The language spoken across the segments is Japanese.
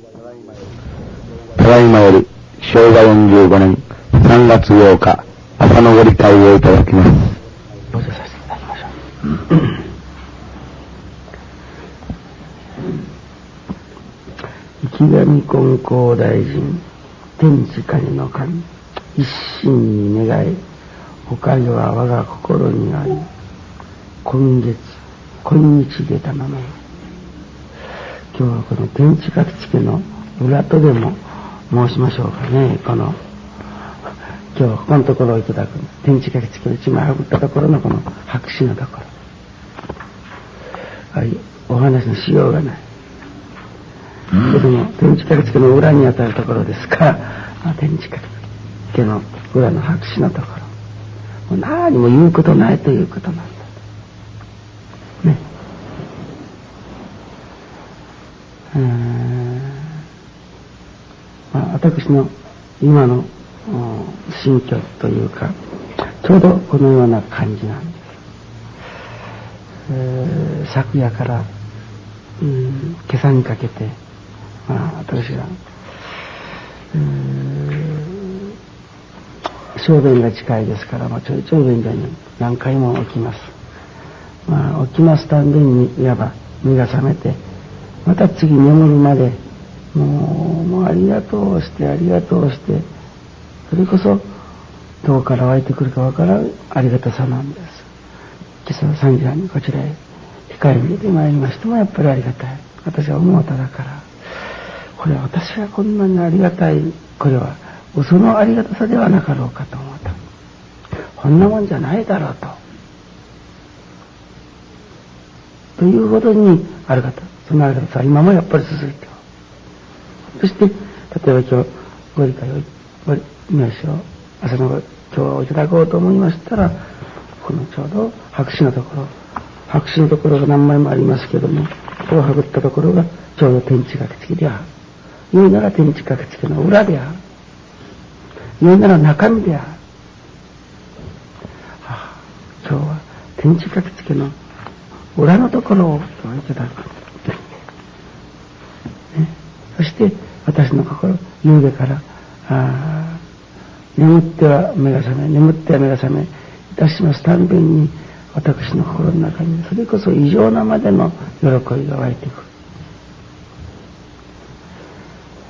ただいまより昭和45年3月8日朝のご理解をいただきます。どうぞさせていただきましょう。池上金光大臣、天地金の神、一心に願い、おかげは我が心にあり、今月、今日出たまま今日はこの天地書き付の裏とでも申しましょうかね、この、今日ここのところをいただく、天地書き付けを一枚送ったところのこの白紙のところ。あいお話のしようがない。けども、天地書き付の裏にあたるところですから、まあ、天地書き付の裏の白紙のところ。もう何も言うことないということなんだ。ね。まあ、私の今の心境というか、ちょうどこのような感じなんです。えー、昨夜から、うん、今朝にかけて、まあ、私が、えー、小便が近いですから、まあ、ちょいちょい便所に何回も起きます。まあ、起きますたんびに、いわば目が覚めて、また次眠るまでもうもうありがとうしてありがとうしてそれこそどこから湧いてくるかわからんありがたさなんです。今朝3時半にこちらへ控えに出てまいりましてもやっぱりありがたい。私は思うただから。これは私はこんなにありがたい。これは嘘のありがたさではなかろうかと思った。こんなもんじゃないだろうと。というほどにある方。そのありがたさは今もやっぱり続いてそして、例えば今日ご理解を、ご名称、朝の今日をいただこうと思いましたら、このちょうど白紙のところ、白紙のところが何枚もありますけども、こをはぐったところがちょうど天地書き付きである。言うなら天地書き付きの裏である。言うなら中身である。はあ、今日は天地書き付きの裏のところをいただく。ね、そして私の心夕べからあ眠っては目が覚め眠っては目が覚めいたしますたんびに私の心の中にそれこそ異常なまでの喜びが湧いてく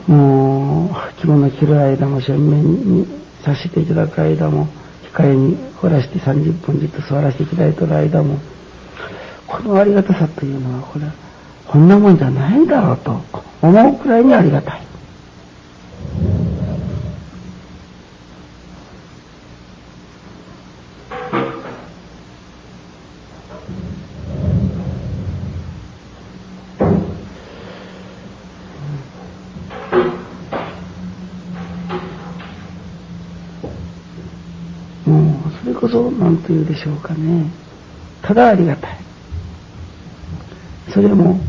るもう着物着る間も正面にさせていただく間も控えに掘らして30分じっと座らせていただいてる間もこのありがたさというのはこれはこんなもんじゃないだろうと思うくらいにありがたい。もうそれこそ何と言うでしょうかねただありがたいそれも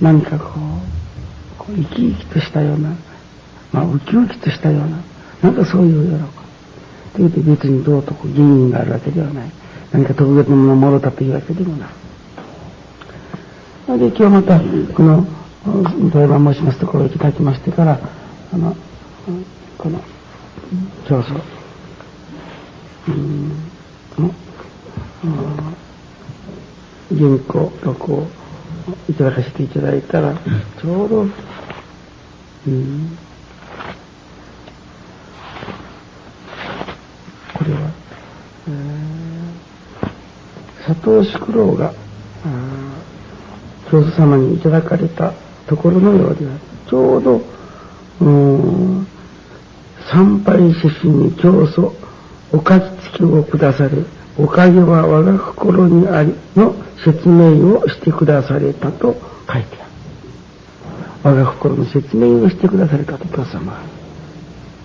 何かこう、こう生き生きとしたような、まあ、ウキウキとしたような、なんかそういう喜び。というと別にどうとこう原因があるわけではない。何か特別なものをもろたというわけでもない。で、今日また、この、例えば申しますところをいただきましてから、あの、この、教祖、うん、の、原稿、録音、いただかせていただいたら、ちょうど、うん、これは、えー、佐藤宿老が、教祖様にいただかれたところのようでは、ちょうど、うん、参拝主子に教祖、お書きつきをくださるおかげは我が心にありの説明をしてくだされたと書いてある。我が心の説明をしてくだされたと父様。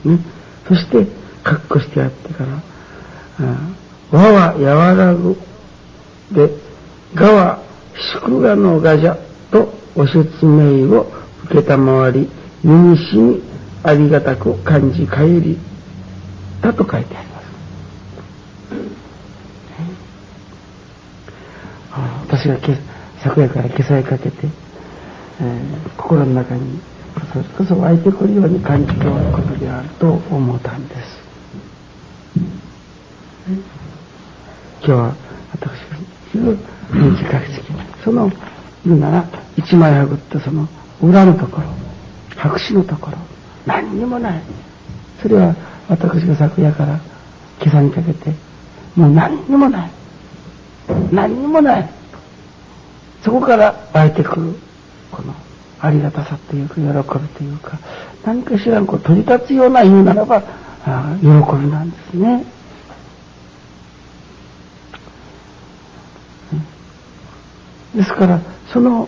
ね。そして、括弧してあってから、和は和らぐで、がは祝賀のがじゃとお説明を受けたまわり、耳しにありがたく感じ帰りたと書いてある。私が昨夜から今朝へかけて、えー、心の中にそれこそ湧いてくるように感じておることであると思ったんです。今日は私が短くつきその言うなら一枚はぐったその裏のところ白紙のところ何にもない。それは私が昨夜から今朝にかけてもう何にもない。何にもない。そこから湧いてくるこのありがたさというか喜びというか何かしらこう取り立つような言うならばあ喜びなんですね。ですからその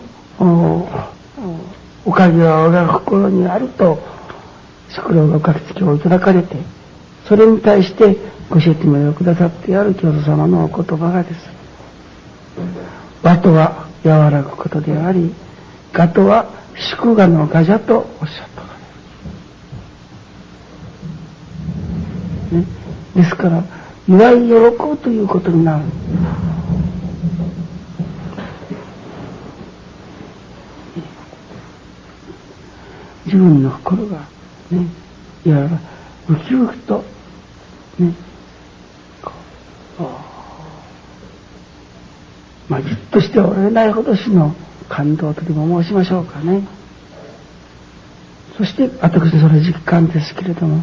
おかげは我が心にあると宿老が書きつけをいただかれてそれに対してご説明をくださってある教祖様のお言葉がです和とは和らぐことであり我とは祝賀の我じゃとおっしゃったね、ですから祝い喜ぶということになる。自分の心がねいわばウキウキとねまあじっとしておられないほどしの感動とでも申しましょうかね。そして私それ実感ですけれども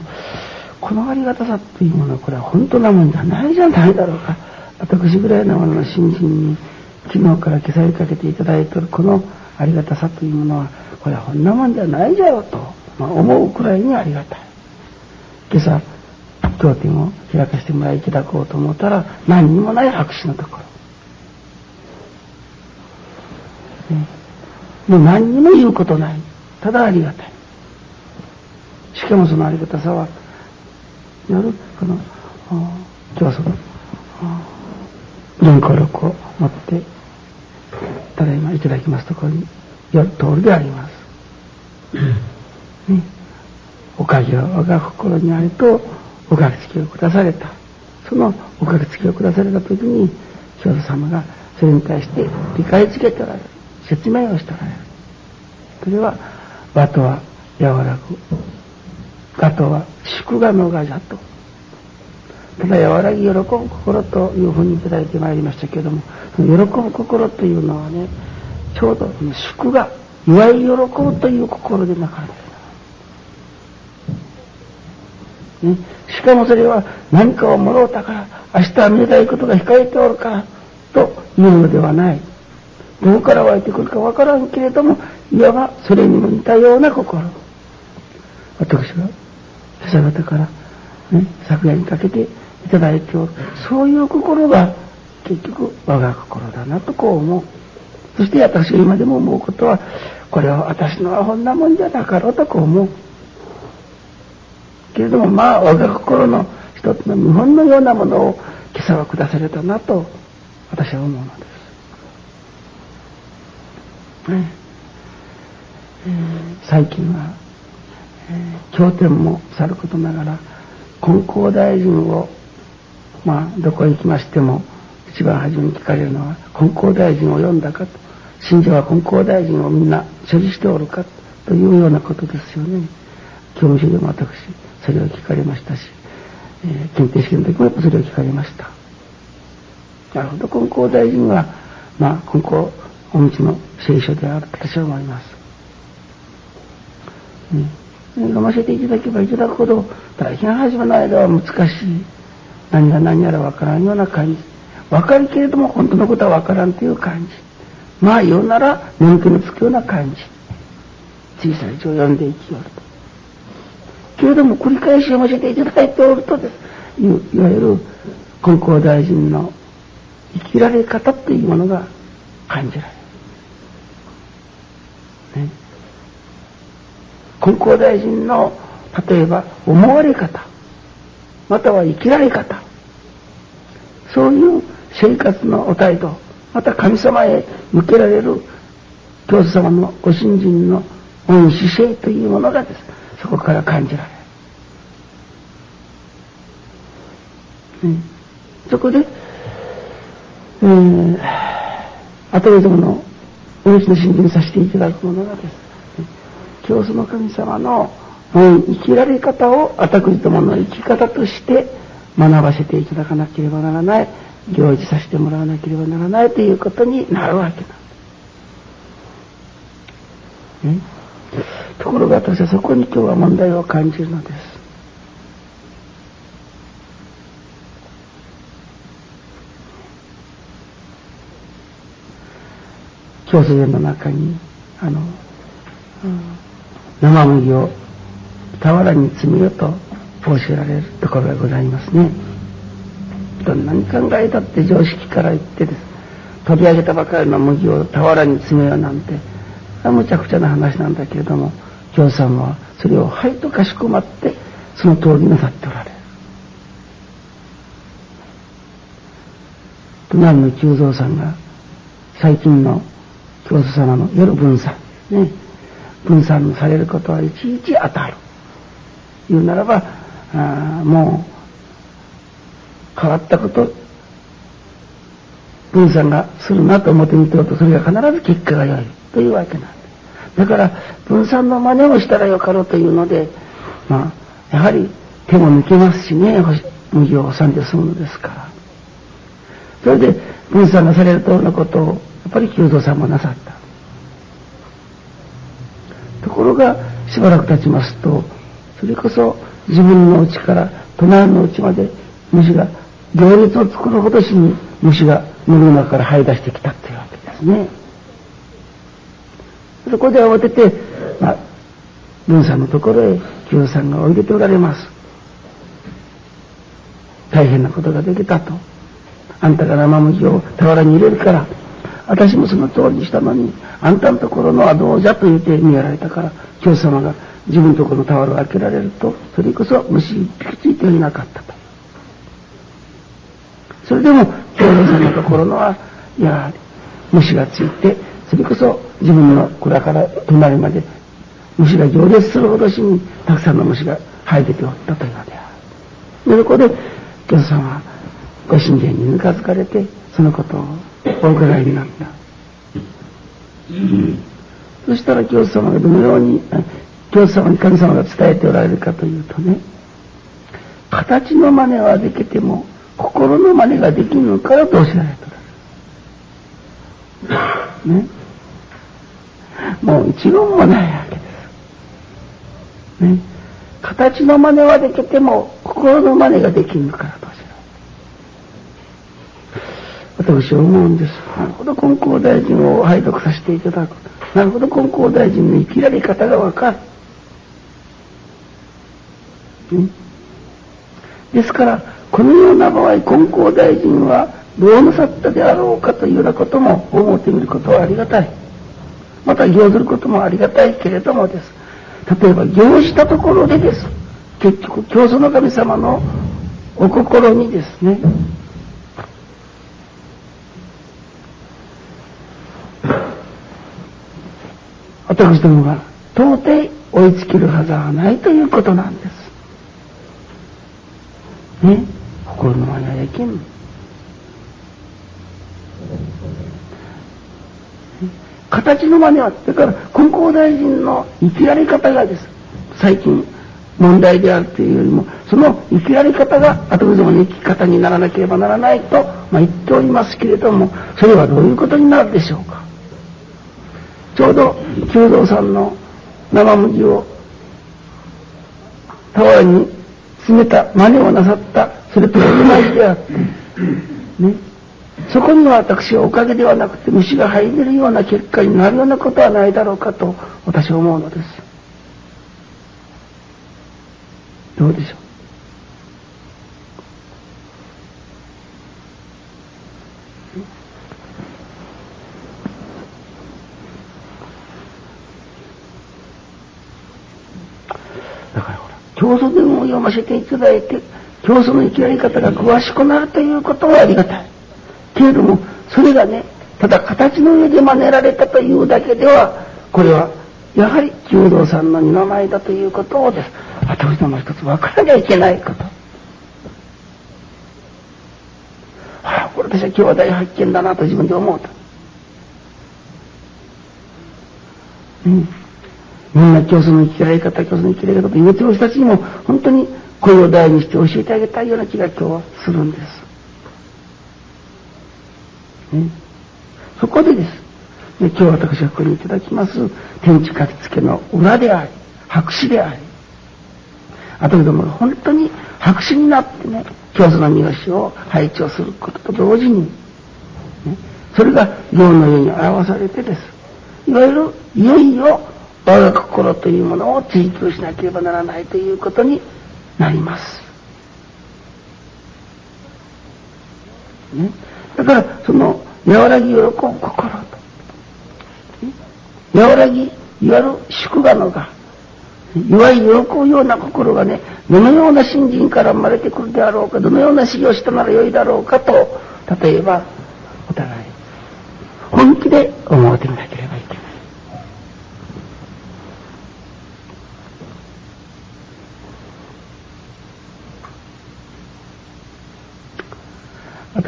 このありがたさというものはこれは本当なもんじゃないじゃないだろうか。私ぐらいのものの新人に昨日から今朝にかけていただいているこのありがたさというものはこれはこんなもんじゃないじゃろと、まあ、思うくらいにありがたい。今朝経典を開かせてもらいいただこうと思ったら何にもない白紙のところ、ね、もう何にも言うことないただありがたいしかもそのありがたさは夜この今日はその原稿録を持ってただいまいただきますところによる通りであります。ね、おかげは我が心にあるとおかげつきを下された。そのおかげつきを下された時に教祖様がそれに対して理解づけておられる。説明をしておら。それは和とは柔らく、我とは祝賀の我じゃと。ただ和らぎ喜ぶ心というふうにいただいてまいりましたけれども、喜ぶ心というのはね、ちょうど祝賀、祝い喜ぶという心でなかれている。ね、しかもそれは何かをもろうたから、明日は見たいことが控えておるから、というのではない。どこから湧いてくるかわからんけれども、いわばそれにも似たような心。私は今朝方から、ね、昨夜にかけていただいておる。そういう心が結局我が心だなとこう思う。そして私が今でも思うことは、これは私のはこんなもんじゃなかろうとこう思う。けれどもまあ我が心の一つの見本のようなものを今朝は下されたなと私は思うのです。最近は、えー、経典もさることながら金光大臣をまあどこへ行きましても一番初めに聞かれるのは金光大臣を読んだかと。信者は金光大臣をみんな所持しておるかと。いうようなことですよね。教務所でも私それを聞かれましたし、えー、検定試験の時もそれを聞かれました。なるほど金光大臣はまあ金光お道の聖書であると私は思います、ね、読ませていただけばいただくほど大変初めの間は難しい。何が何やらわからんような感じ。わかるけれども本当のことはわからんという感じ。まあ言うなら眠気のつくような感じ。小さい字を読んでいきよると。けれども繰り返し読ませていただいておるとです。いわゆる金光大臣の生きられ方というものが感じられる。ね、金光大臣の例えば思われ方または生きられ方そういう生活のお態度また神様へ向けられる教祖様のご信心の恩姿勢というものがですそこから感じられる、ね、そこで、えー、後でものおうちの信心させていただくものがです、ね、教祖の神様の生きられ方を私どもの生き方として学ばせていただかなければならない行事させてもらわなければならないということになるわけなんです。ところが私はそこに今日は問題を感じるのです。教祖殿の中にあの、うん、生麦を俵に積みよと教えられるところがございますね。どんなに考えたって常識から言ってです。取り上げたばかりの麦を俵に詰めようなんて、むちゃくちゃな話なんだけれども、教さんはそれをはいとかしこまって、その通りなさっておられる。隣の久蔵さんが、最近の教祖様の夜分散、ね、分散されることはいちいち当たる。言うならば、あもう変わったこと文さんがするなと思ってみてるとそれが必ず結果が良い。というわけなんです。だから文さんの真似をしたらよかろうというのでまあやはり手も抜けますしね。麦を挟んで済むのですから。それで文さんがされるとのことをっぱり久蔵さんもなさったところがしばらく経ちますとそれこそ自分の家から隣の家まで虫が行列を作るほどしに虫が森の中から這い出してきたというわけですね。そこで慌てて、まあ、文さんのところへ清さんがおいでておられます。大変なことができたと。あんたが生麦を俵に入れるから、私もその通りにしたのに、あんたのところのはどうじゃと言って見やられたから、教師様が自分のところのタワーを開けられると、それこそ虫一匹ついていなかったと。それでも、教皇さんのところのは、やはり虫がついて、それこそ自分の蔵から隣まで虫が行列するほどしに、たくさんの虫が生えてておったというのである。で、そこで、教祖さんは、ご神殿にぬかづかれて、そのことをお伺いになった。そしたら教祖様がどのように、教祖様に神様が伝えておられるかというとね、形の真似はできても、心の真似ができぬからとおっしゃられておられる。ね。もう一言もないわけです。ね。形の真似はできても、心の真似ができぬからとおっしゃられる。私は思うんです。なるほど、金光大臣を拝読させていただく。なるほど、金光大臣の生きられ方がわかる。ですから、このような場合、金光大臣はどうなさったであろうかというようなことも思ってみることはありがたい。また行ずることもありがたいけれどもです。例えば行したところでです。結局、教祖の神様のお心にですね、私どもが到底追いつけるはずはないということなんです。ね？心の真似はできん。形の真似はだから金光大臣の生きられ方がです。最近問題であるというよりもその生きられ方が後どもの生き方にならなければならないと、まあ、言っておりますけれどもそれはどういうことになるでしょうか？ちょうど久蔵さんの生麦を俵に詰めた真似をなさったそれと同じであって、ね、そこには私はおかげではなくて虫が入れるような結果になるようなことはないだろうかと私は思うのです。どうでしょう？教祖伝を読ませていただいて、教祖の生きられ方が詳しくなるということはありがたい。けれども、それがね、ただ形の上で真似られたというだけでは、これは、やはり九道さんの二の舞だということをです。私ども一つ分からなきゃいけないこと。ああ、これ私は兄弟発見だなと自分で思うと。うん。みんな教祖の生きられ方、教祖の生きられ方と言うてる人たちにも、本当に声を大にして教えてあげたいような気が今日はするんです。ね、そこでです。今日私がここにいただきます天地書き付けの裏であり、白紙であり、あとでも本当に白紙になってね、教祖の見教しを配置をすることと同時に、ね、それが行の世に表されてです。いわゆる、いよいよ我が心というものを追求しなければならないということになります。ね、だから、その、和らぎ喜ぶ心と、ね、和らぎ、いわゆる祝賀のが、祝い喜ぶような心がね、どのような信心から生まれてくるであろうか、どのような修行したならよいだろうかと、例えば、お互い、本気で思うてみなければ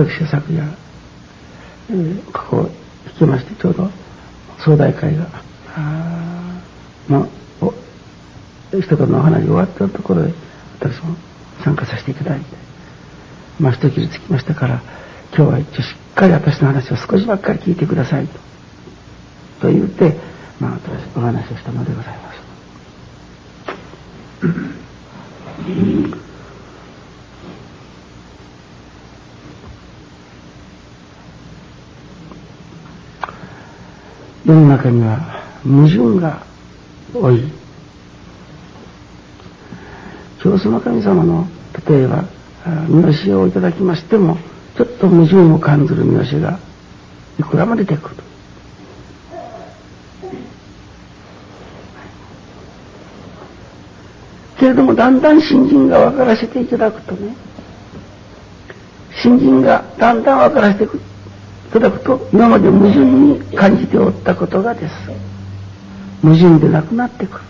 いけない。私は昨夜、えー、ここ引きましてちょうど総大会がの一言のお話が終わったところへ私も参加させていただいてまあ一切れつきましたから今日は一応しっかり私の話を少しばっかり聞いてくださいとと言ってまあ私お話をしたのでございます。世の中には矛盾が多い。教祖の神様の例えば見教えをいただきましてもちょっと矛盾を感じる見教えがいくらも出てくる。けれどもだんだん新人が分からせていただくとね新人がだんだん分からせていくただくと今まで矛盾に感じておったことがです。矛盾でなくなってくる。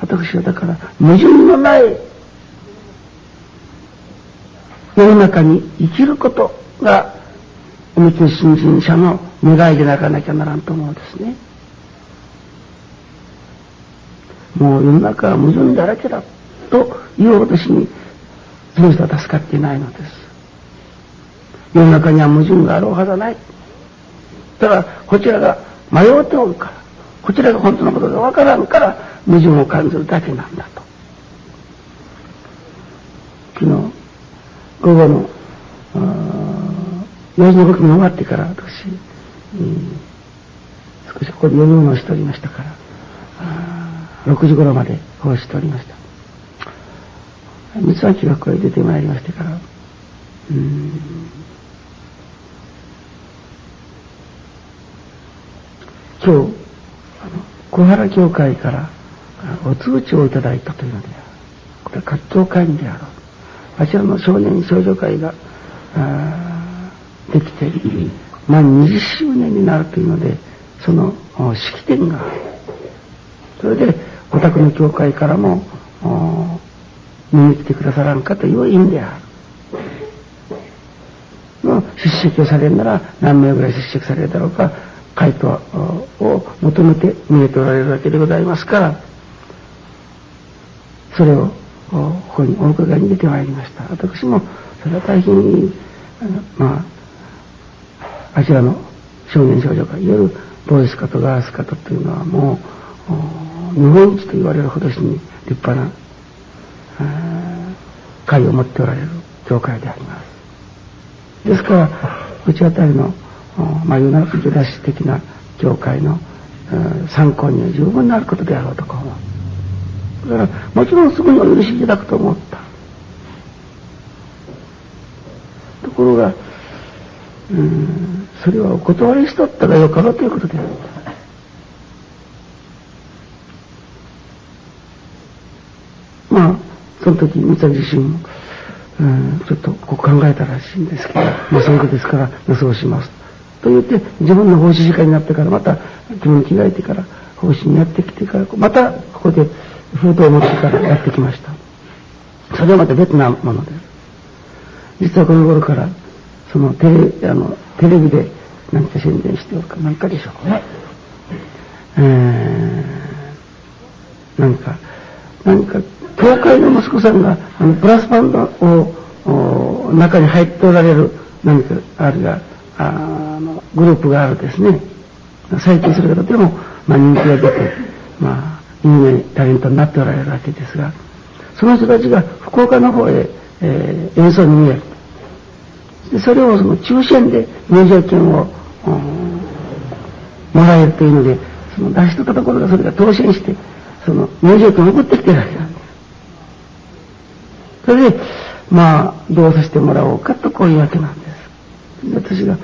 私はだから矛盾のない世の中に生きることがお道の新人者の願いでなかなきゃならんと思うんですね。もう世の中は矛盾だらけだ。というほどしにその人は助かっていないのです。世の中には矛盾があるはずはない。ただこちらが迷うておるからこちらが本当のことがわからんから矛盾を感じるだけなんだと。昨日午後の4時の時に終わってから私、うん、少しここで読み物をしておりましたから6時頃まで奉仕しておりました。三橋がこれ出てまいりましてから、うん、今日、あの、小原教会からお通知をいただいたというのである。これは活動会議であろう。あちらの少年少女会が、できて、満20周年になるというので、その式典がそれで、お宅の教会からも、見に来てくださらんかという意味である。の出席をされるなら何名ぐらい出席されるだろうか回答を求めて見えておられるわけでございますからそれをここにお伺いに出てまいりました私もそれは大変まああちらの少年少女がいわゆるボイスカとガースカとというのはもう日本一と言われるほどしに立派な会を持っておられる教会であります。ですから、うちあたりの、まあ、ユナユダシ的な教会の参考には十分なることであろうとか思う。だから、もちろんすぐにお許しい。ただくと思った。ところが、うん、それはお断りしとったがよかろうとい。うことであった。まあ、その時、三田自身も、うん、ちょっとこう考えたらしいんですけど、まあそういうことですから、そうします。と言って、自分の奉仕時間になってから、また自分に着替えてから、奉仕にやってきてから、またここで封筒を持ってからやってきました。それはまた別なものです。実はこの頃から、そのテレあのテレビで何か宣伝しておるか何かでしょうね。えー、なんか、何か、教会の息子さんが、あの、ブラスバンドを、中に入っておられる、何か、あるが、あの、グループがあるですね。最近それがとても、まあ、人気が出て、まあ、有名タレントになっておられるわけですが、その人たちが福岡の方へ、えー、演奏に見える。でそれをその抽選で入場券を、もらえるというので、その出しとったところがそれが当選して、その入場券を送ってきてるわけなんです。それで、まあ、どうさせてもらおうかとこういうわけなんです。私が、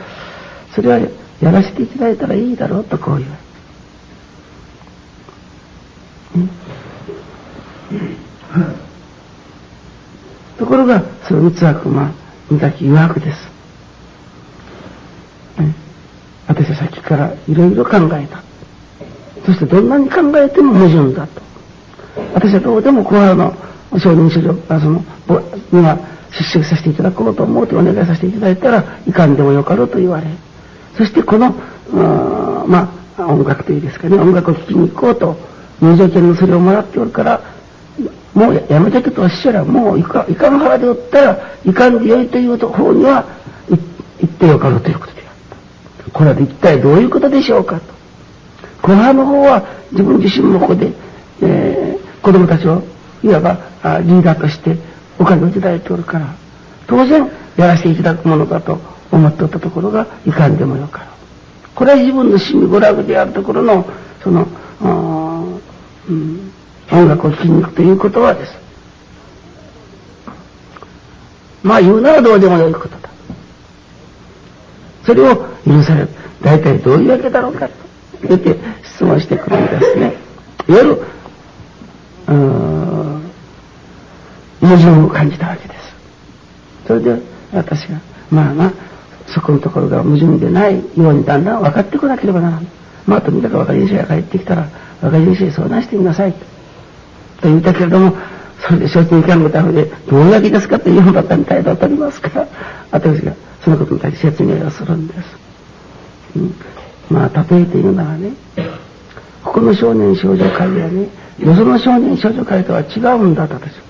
それはやらせていただいたらいいだろうとこういう。ところが、その三つ悪魔、三滝誘惑です。私はさっきからいろいろ考えた。そしてどんなに考えても矛盾だと。私はどうでも小原の少年少女、あその、には出席させていただこうと思うてお願いさせていただいたらいかんでもよかろうと言われ、そしてこの、まあ、音楽といいですかね、音楽を聴きに行こうと、入場券のそれをもらっておるから、もうやめてけとおっしゃら、もういかいかん腹でおったらいかんでよいという方には言ってよかろうということであった。これは一体どういうことでしょうかと。小原の方は自分自身もここで、えー、子供たちをいわばリーダーとしてお金をいただいておるから、当然やらせていただくものだと思っておったところがいかんでもよかろう。これは自分の趣味娯楽であるところの、その、うん、音楽を聴きに行くということはです。まあ言うならどうでもよいことだ。それを許される。大体どういうわけだろうかと言って質問してくるんですね。いわゆる、矛盾を感じたわけです。それで私が、まあまあ、そこのところが矛盾でないようにだんだん分かってこなければならない。まあとにかく若人生が帰ってきたら、若人生に相談してみなさい。と言ったけれども、それで承知にいかんのためで、どういうわけですかというふうだったみたいで当たりますから、私がそのことに対して説明をするんです。うん、まあ、例えて言うならね、ここの少年少女会はね、よその少年少女会とは違うんだと私は。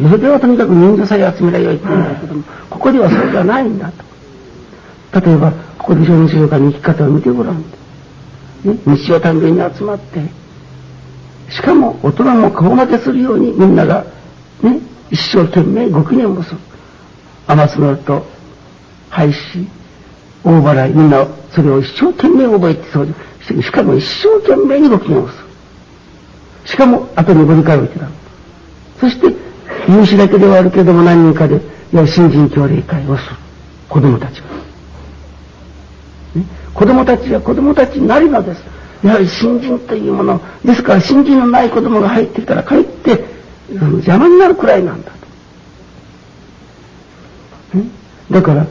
よそではとにかく人数さえ集めりゃよいって言うんだけども、ここではそうではないんだと。例えば、ここで少年少女会の生き方を見てごらん。ね、日曜単元に集まって、しかも大人も顔負けするようにみんなが、ね、一生懸命ご記念をする。雨粒と廃止、大払い、みんなそれを一生懸命覚えてそうで、しかも一生懸命にご記念をする。しかも後にご理解をいただく。そして、有志だけではあるけれども何人かで、いや、新人協励会をする。子供たちが。ね、子供たちは子供たちになりのです。やはり新人というもの、ですから新人のない子供が入ってきたらかえって邪魔になるくらいなんだと。ね？だから、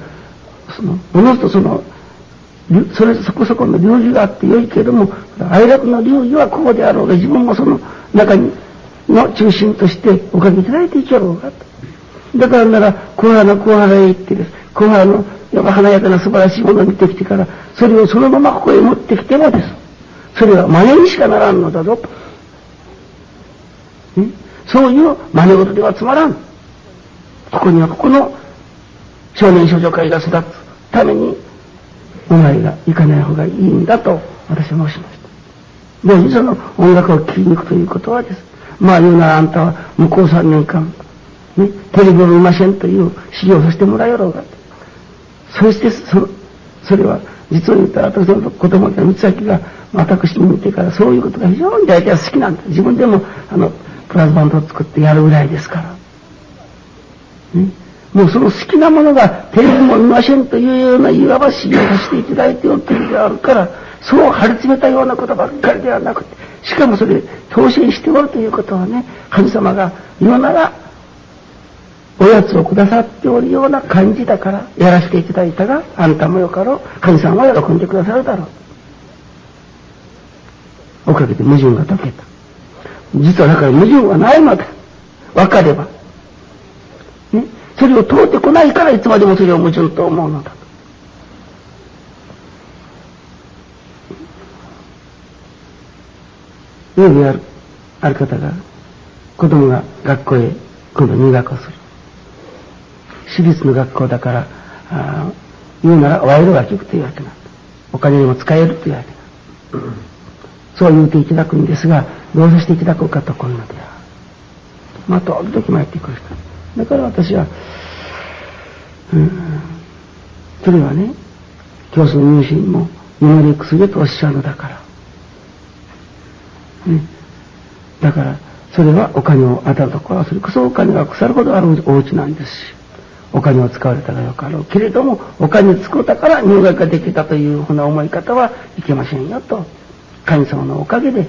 その、おのずとその、それそこそこの流儀があって良いけれども、愛楽の流儀はこうであろうが、自分もその中に、の中心としておかげいただいていけろうがと。だからなら、小原の小原へ行ってです。小原の華やかな素晴らしいものを見てきてから、それをそのままここへ持ってきてもです。それは真似にしかならんのだぞと。そういう真似事ではつまらん。ここにはここの少年少女会が育つために、お前が行かない方がいいんだと私は申しました。で、その音楽を聴きに行くということはです。まあ言うならあんたは向こう3年間、ね、テレビを見ませんという指導をさせてもらえよろうが。そしてその、それは実を言ったら私の子供の三崎が私に見てからそういうことが非常に大体好きなんだ。自分でもあのプラズバンドを作ってやるぐらいですから。ね、もうその好きなものがテレビも見ませんというようないわば指導させていただいておる時であるから、そう張り詰めたようなことばっかりではなくて、しかもそれ当選しておるということはね、神様が今ならおやつをくださっておるような感じだからやらせていただいたが、あんたもよかろう。神様は喜んでくださるだろう。おかげで矛盾が解けた。実はだから矛盾はないのだ。わかれば。ね。それを通ってこないからいつまでもそれを矛盾と思うのだ家にある、ある方が、子供が学校へ今度入学をする。私立の学校だから、あ言うなら、賄賂が効くというわけなんだ。お金にも使えるというわけなんだ。そう言うていただくんですが、どうさせていただこうかとこんなでは。まあ、時々参ってくる人。だから私は、うん、それはね、教祖の入信も、祈り薬とおっしゃるのだから。ね。だから、それはお金を当たるところは、それこそお金が腐るほどあるお家なんですし、お金を使われたらよかろう。けれども、お金を使うたから入学ができたというふうな思い方はいけませんよと。神様のおかげで、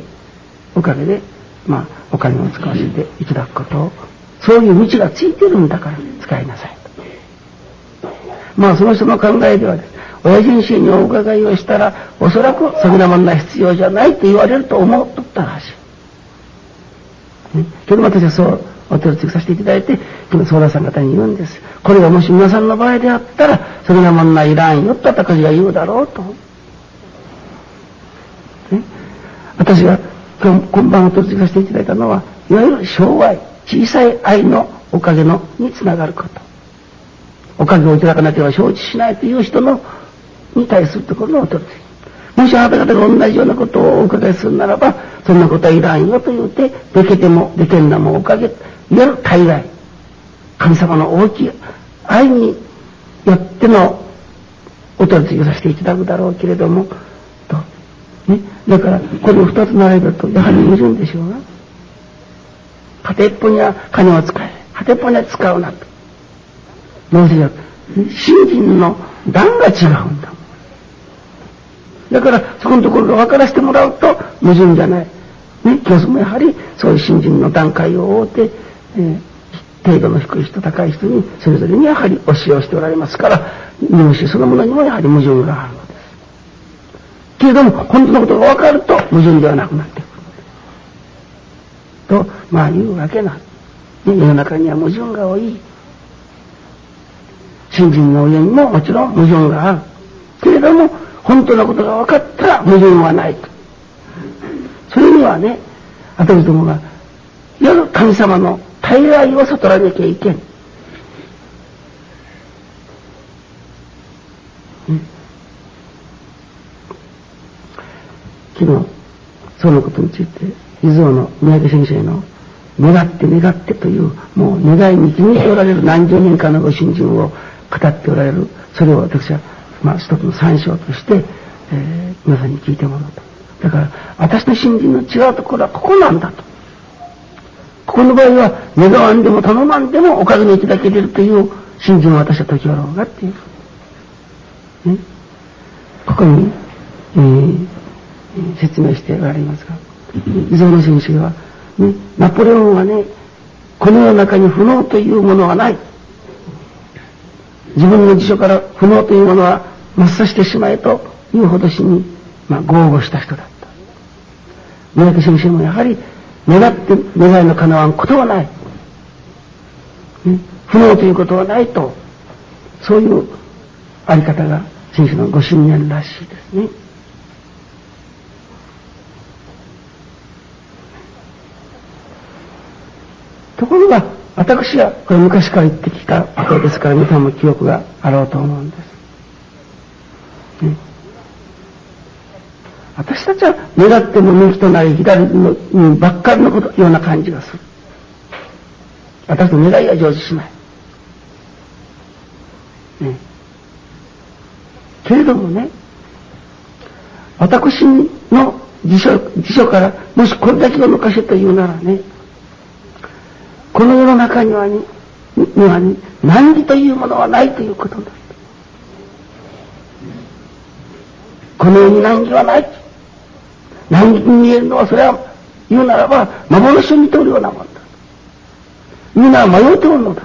おかげで、まあ、お金を使わせていただくことを、そういう道がついてるんだから使いなさい。まあ、その人の考えではです、親人衆にお伺いをしたら、おそらくそんなもんな必要じゃないと言われると思っとったらしい。ね、けど私はそうお手をつけさせていただいて、今相談さん方に言うんです。これがもし皆さんの場合であったら、そんなもんないらんよと私が言うだろうと。ね、私が今今晩お手をつけさせていただいたのは、いわゆる障害、小さい愛のおかげのにつながること。おかげをいただかなければ承知しないという人のに対するところのお取りもしあなた方が同じようなことをお伺いするならば、そんなことはいらんよと言うて、できてもでけんなもおかげ、いわゆる大概、神様の大きい愛によってのお取り次ぎさせていただくだろうけれども、と。ね。だから、この二つ並べると、やはり矛盾でしょうが。片一方には金を使え。片一方には使うなと。なぜか、信心の段が違うんだ。だから、そこのところを分からせてもらうと矛盾じゃない。ね、教祖もやはりそういう信心の段階を追うて、えー、程度の低い人、高い人に、それぞれにやはり教えをしておられますから、入試そのものにもやはり矛盾があるのです。けれども、本当のことが分かると矛盾ではなくなってくる。と、まあ言うわけなん。世の中には矛盾が多い。信心の上にももちろん矛盾がある。けれども、本当のことが分かったら矛盾はないと。それにはね、私どもが、夜神様の大愛を悟らなきゃいけん。昨日、そのことについて、伊豆の三宅先生の願って願ってという、もう願いに決めておられる何十年間のご信心を語っておられる、それを私は、まあ、一つの参照として、えー、皆さんに聞いてもらうと。だから、私の信心の違うところはここなんだと。ここの場合は、願わんでも頼まんでもおかげにいただけれるという信心を私は解き割ろうがっていう。ね。ここに、えー、説明しておられますが、伊蔵の先生は、ね、ナポレオンはね、この世の中に不能というものはない。自分の辞書から不能というものは抹殺してしまえというほどしに、まあ、豪語した人だった。三宅先生もやはり願って願いの叶わんことはない。ね、不能ということはないと、そういうあり方が先生のご信念らしいですね。ところが、私はこれ昔から言ってきたことですから、皆さんも記憶があろうと思うんです。ね、私たちは願っても右となり左のばっかりのことような感じがする。私の願いは成就しない。ね、けれどもね、私の辞書辞書からもしこれだけを抜かせというならね、この世の中にはにはに難儀というものはないということだ。この世に難儀はない。難儀に見えるのはそれは言うならば幻を見ておるようなもんだ。言うなら迷っておるのだ。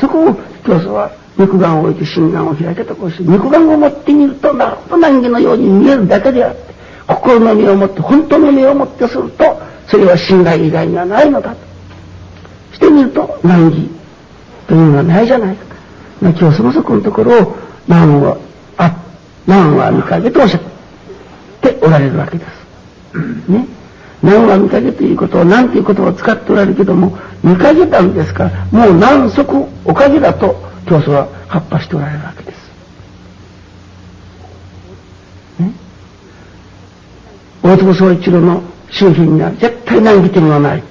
そこを教祖は肉眼を置いて心眼を開けとこうして肉眼を持ってみるとなるほど難儀のように見えるだけであって心の目を持って本当の目を持ってするとそれは信頼以外にはないのだとしてみると難儀というのはないじゃないか。今日そのそこのところを難を、あ、難は見かけとおっしゃっておられるわけです。ね。難は見かけということを何という言葉を使っておられるけども、見かけたんですから、もう何足おかげだと教祖は発破しておられるわけです。大坪総一郎の周辺には絶対難儀というのはない。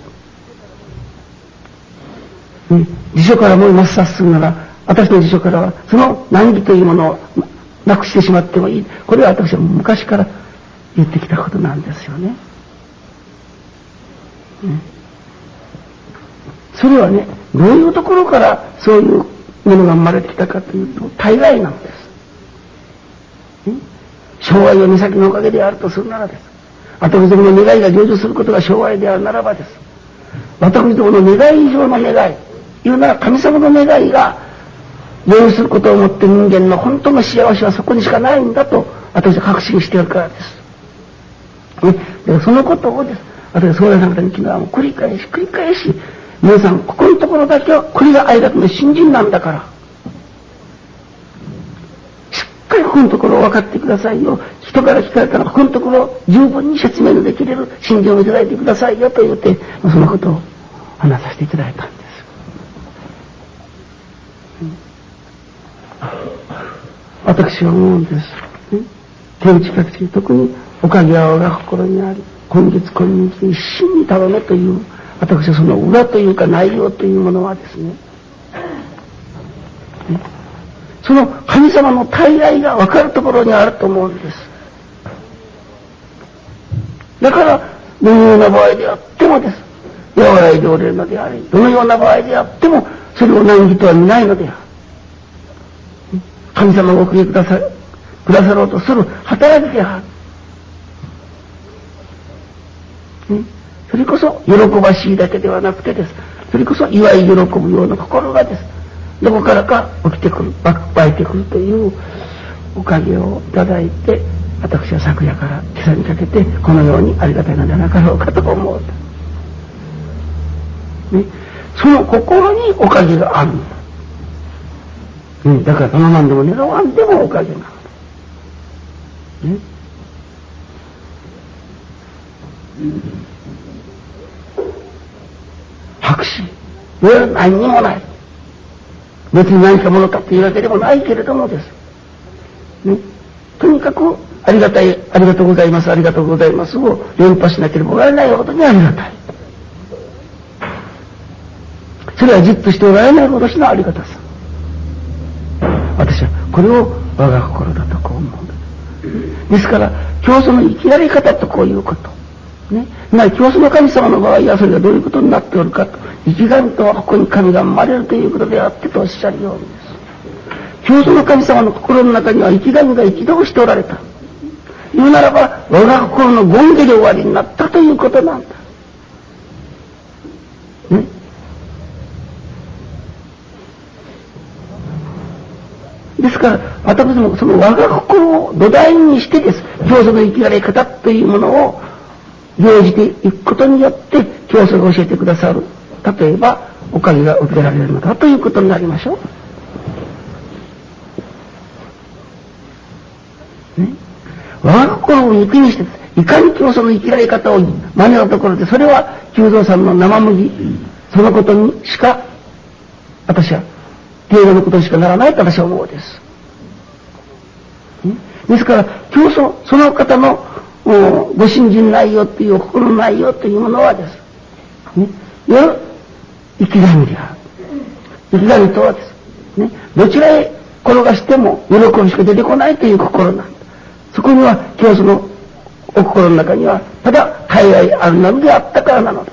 辞書からも抹殺するなら、私の辞書からは、その難儀というものをなくしてしまってもいい。これは私は昔から言ってきたことなんですよね。それはね、どういうところからそういうものが生まれてきたかというと、大概なんです。昭和よ岬のおかげであるとするならです。私どもの願いが成就することが昭和であるならばです。私どもの願い以上の願い、言うなら神様の願いが成就することをもって人間の本当の幸せはそこにしかないんだと私は確信しているからです。ね、でそのことをです。私は総大さん方に昨日はもう繰り返し繰り返し皆さんここのところだけはこれが愛学の新人なんだからかりここのところを分かってくださいよ。人から聞かれたらここのところ十分に説明のできれる信心をいただいてくださいよと言ってそのことを話させていただいたんです、私は思うんです、天地各地特におかげは我が心にあり今月今日一心に頼めという私はその裏というか内容というものはですね、その神様の大愛が分かるところにあると思うんです。だから、どのような場合であってもです。和らいでおれるのであり、どのような場合であっても、それを難儀とは見ないのである。神様がおくれくださくださろうとする働きである。それこそ喜ばしいだけではなくてです。それこそ祝い喜ぶような心がです。どこからか起きてくる、湧いてくるというおかげをいただいて、私は昨夜から今朝にかけてこのようにありがたいのではなかろうかと思う。ね、その心におかげがある。うん、だからそのなんでも狙わんでもおかげがある。ねうん白紙。何にもない。別に何かものかっていうわけでもないけれどもです。ね。とにかく、ありがたい、ありがとうございます、ありがとうございますを連発しなければおられないほどにありがたい。それはじっとしておられないほどしのありがたさ。私はこれを我が心だとこう思うんです。ですから、教祖の生きやり方とこういうこと。ね。な、教祖の神様の場合はそれがどういうことになっておるかと、生き神とはここに神が生まれるということであってとおっしゃるようにです。教祖の神様の心の中には生き神が一度しておられた。言うならば、我が心の権下で終わりになったということなんだ。ね。ですから、私もその我が心を土台にしてです。教祖の生きられ方というものを行じていくことによって教祖が教えてくださる。例えばおかげが受けられるのだ。ということになりましょう。ね、我が心を肉にしていかに教祖の生きられ方を真似たところでそれは久蔵さんの生麦。そのことにしか私は程度のことにしかならないと私は思うです。ですから、教祖、その方のもうご信心内容という心の内容というものはです。ね。いわゆる生き神である。生き神とはです。ね。どちらへ転がしても喜びしか出てこないという心なんだ。そこには教祖のお心の中にはただ大愛あるなのであったからなのだ。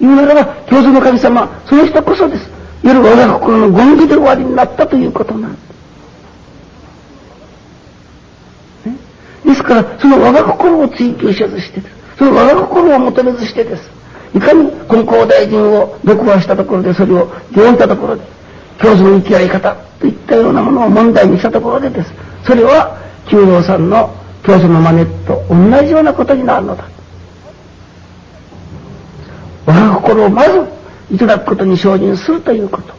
言うならば、教祖の神様、その人こそです。夜我が心の権義で終わりになったということなんだ。ですから、その我が心を追求せずしてです。その我が心を求めずしてです。いかに根高大臣を読破したところで、それを読んだところで、教祖の生き合い方といったようなものを問題にしたところでです。それは、九郎さんの教祖の真似と同じようなことになるのだ。我が心をまずいただくことに精進するということ。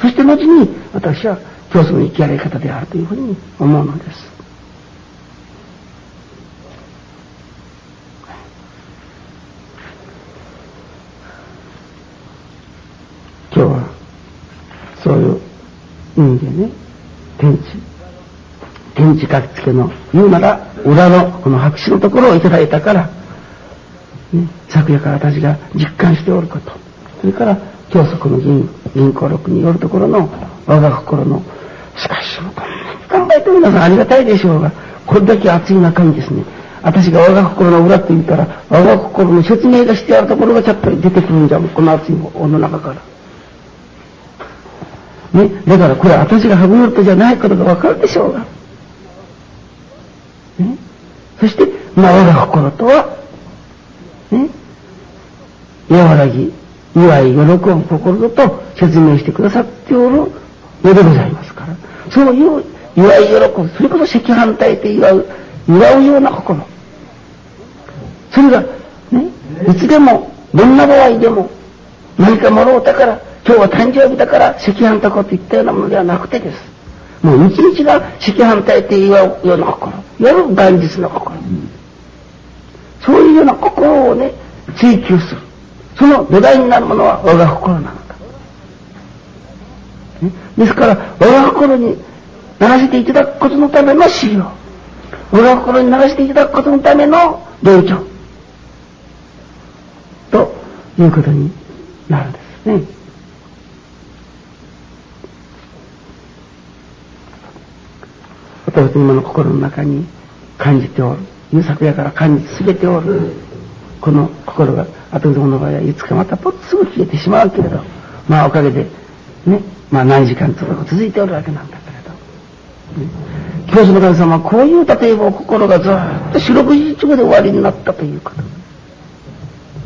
そして後に私は教祖の生きやり方であるというふうに思うのです。今日はそういう意味でね天地天地書きつけの言うなら裏のこの白紙のところをいただいたから、ね、昨夜から私が実感しておることそれから教則の銀銀行録によるところの我が心のしかしこんなに考えて皆さんありがたいでしょうがこれだけ熱い中にですね私が我が心の裏って言ったら我が心の説明がしてあるところがちょっと出てくるんじゃんこの熱い方の中から。ね、だからこれ私がハブノットじゃないことがわかるでしょうが。ね、そして、まあ、我が心とは、ね、和らぎ、祝い、喜ぶ心と説明してくださっておるのでございますから、そういう祝い、喜ぶ、それこそ赤反対で祝う、祝うような心。それが、ね、いつでも、どんな場合でも、何かもろうたから、今日は誕生日だから赤飯とこうと言ったようなものではなくてです。もう一日が赤飯体って祝うような心。夜元日の心。そういうような心をね、追求する。その土台になるものは我が心なのだ。ですから、我が心にならせていただくことのための修行。我が心にならせていただくことのための勉強。ということになるんですね。今の心の中に感じておる。いう昨夜から感じ全ておる。この心が、後での場合はいつかまたぽっすぐ消えてしまうけれど、まあおかげで、ね、まあ何時間とか続いておるわけなんだけれど。ね、教師の神様はこういう例えば心がずっと四六時中で終わりになったということ。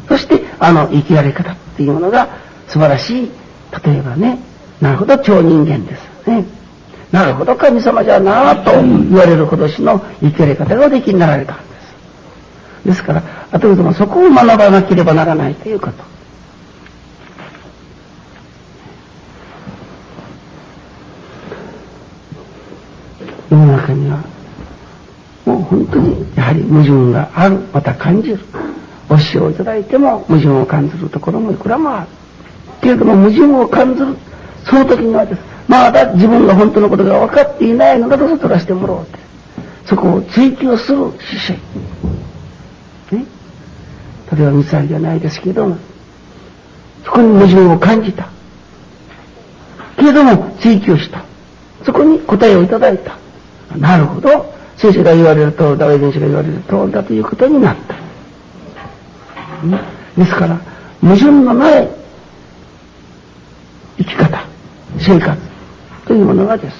そして、あの生きられ方っていうものが素晴らしい、例えばね、なるほど超人間ですね。なるほど神様じゃなと言われるほどしの生きやり方がおできになられたんです。ですから、あとでもそこを学ばなければならないということ。世の中には、もう本当にやはり矛盾がある、また感じる。教えをいただいても矛盾を感じるところもいくらもある。けれども矛盾を感じる、その時にはです。まだ自分が本当のことが分かっていないのだと取らせてもらおうって。そこを追求する姿勢。ね？例えばミサイルじゃないですけども、そこに矛盾を感じた。けれども追求した。そこに答えをいただいた。なるほど。先生が言われると、大伝子が言われると、だということになった。ね、ですから、矛盾のない生き方、生活。というものがです。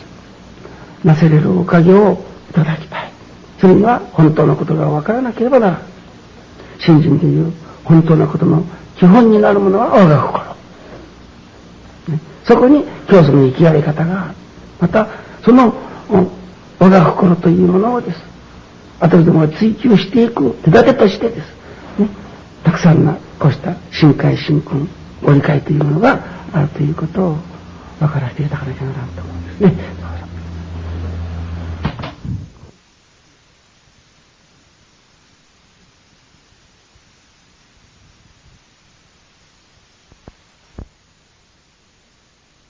なせれるおかげをいただきたい。それには本当のことが分からなければならない。信心という本当のことの基本になるものは我が心。そこに教祖の生きやり方がある。また、その我が心というものをです。後でも追求していく手立てとしてです。ね、たくさんのこうした深海深訓、ご理解というものがあるということを分からせていただかなきゃならんと思うんですね。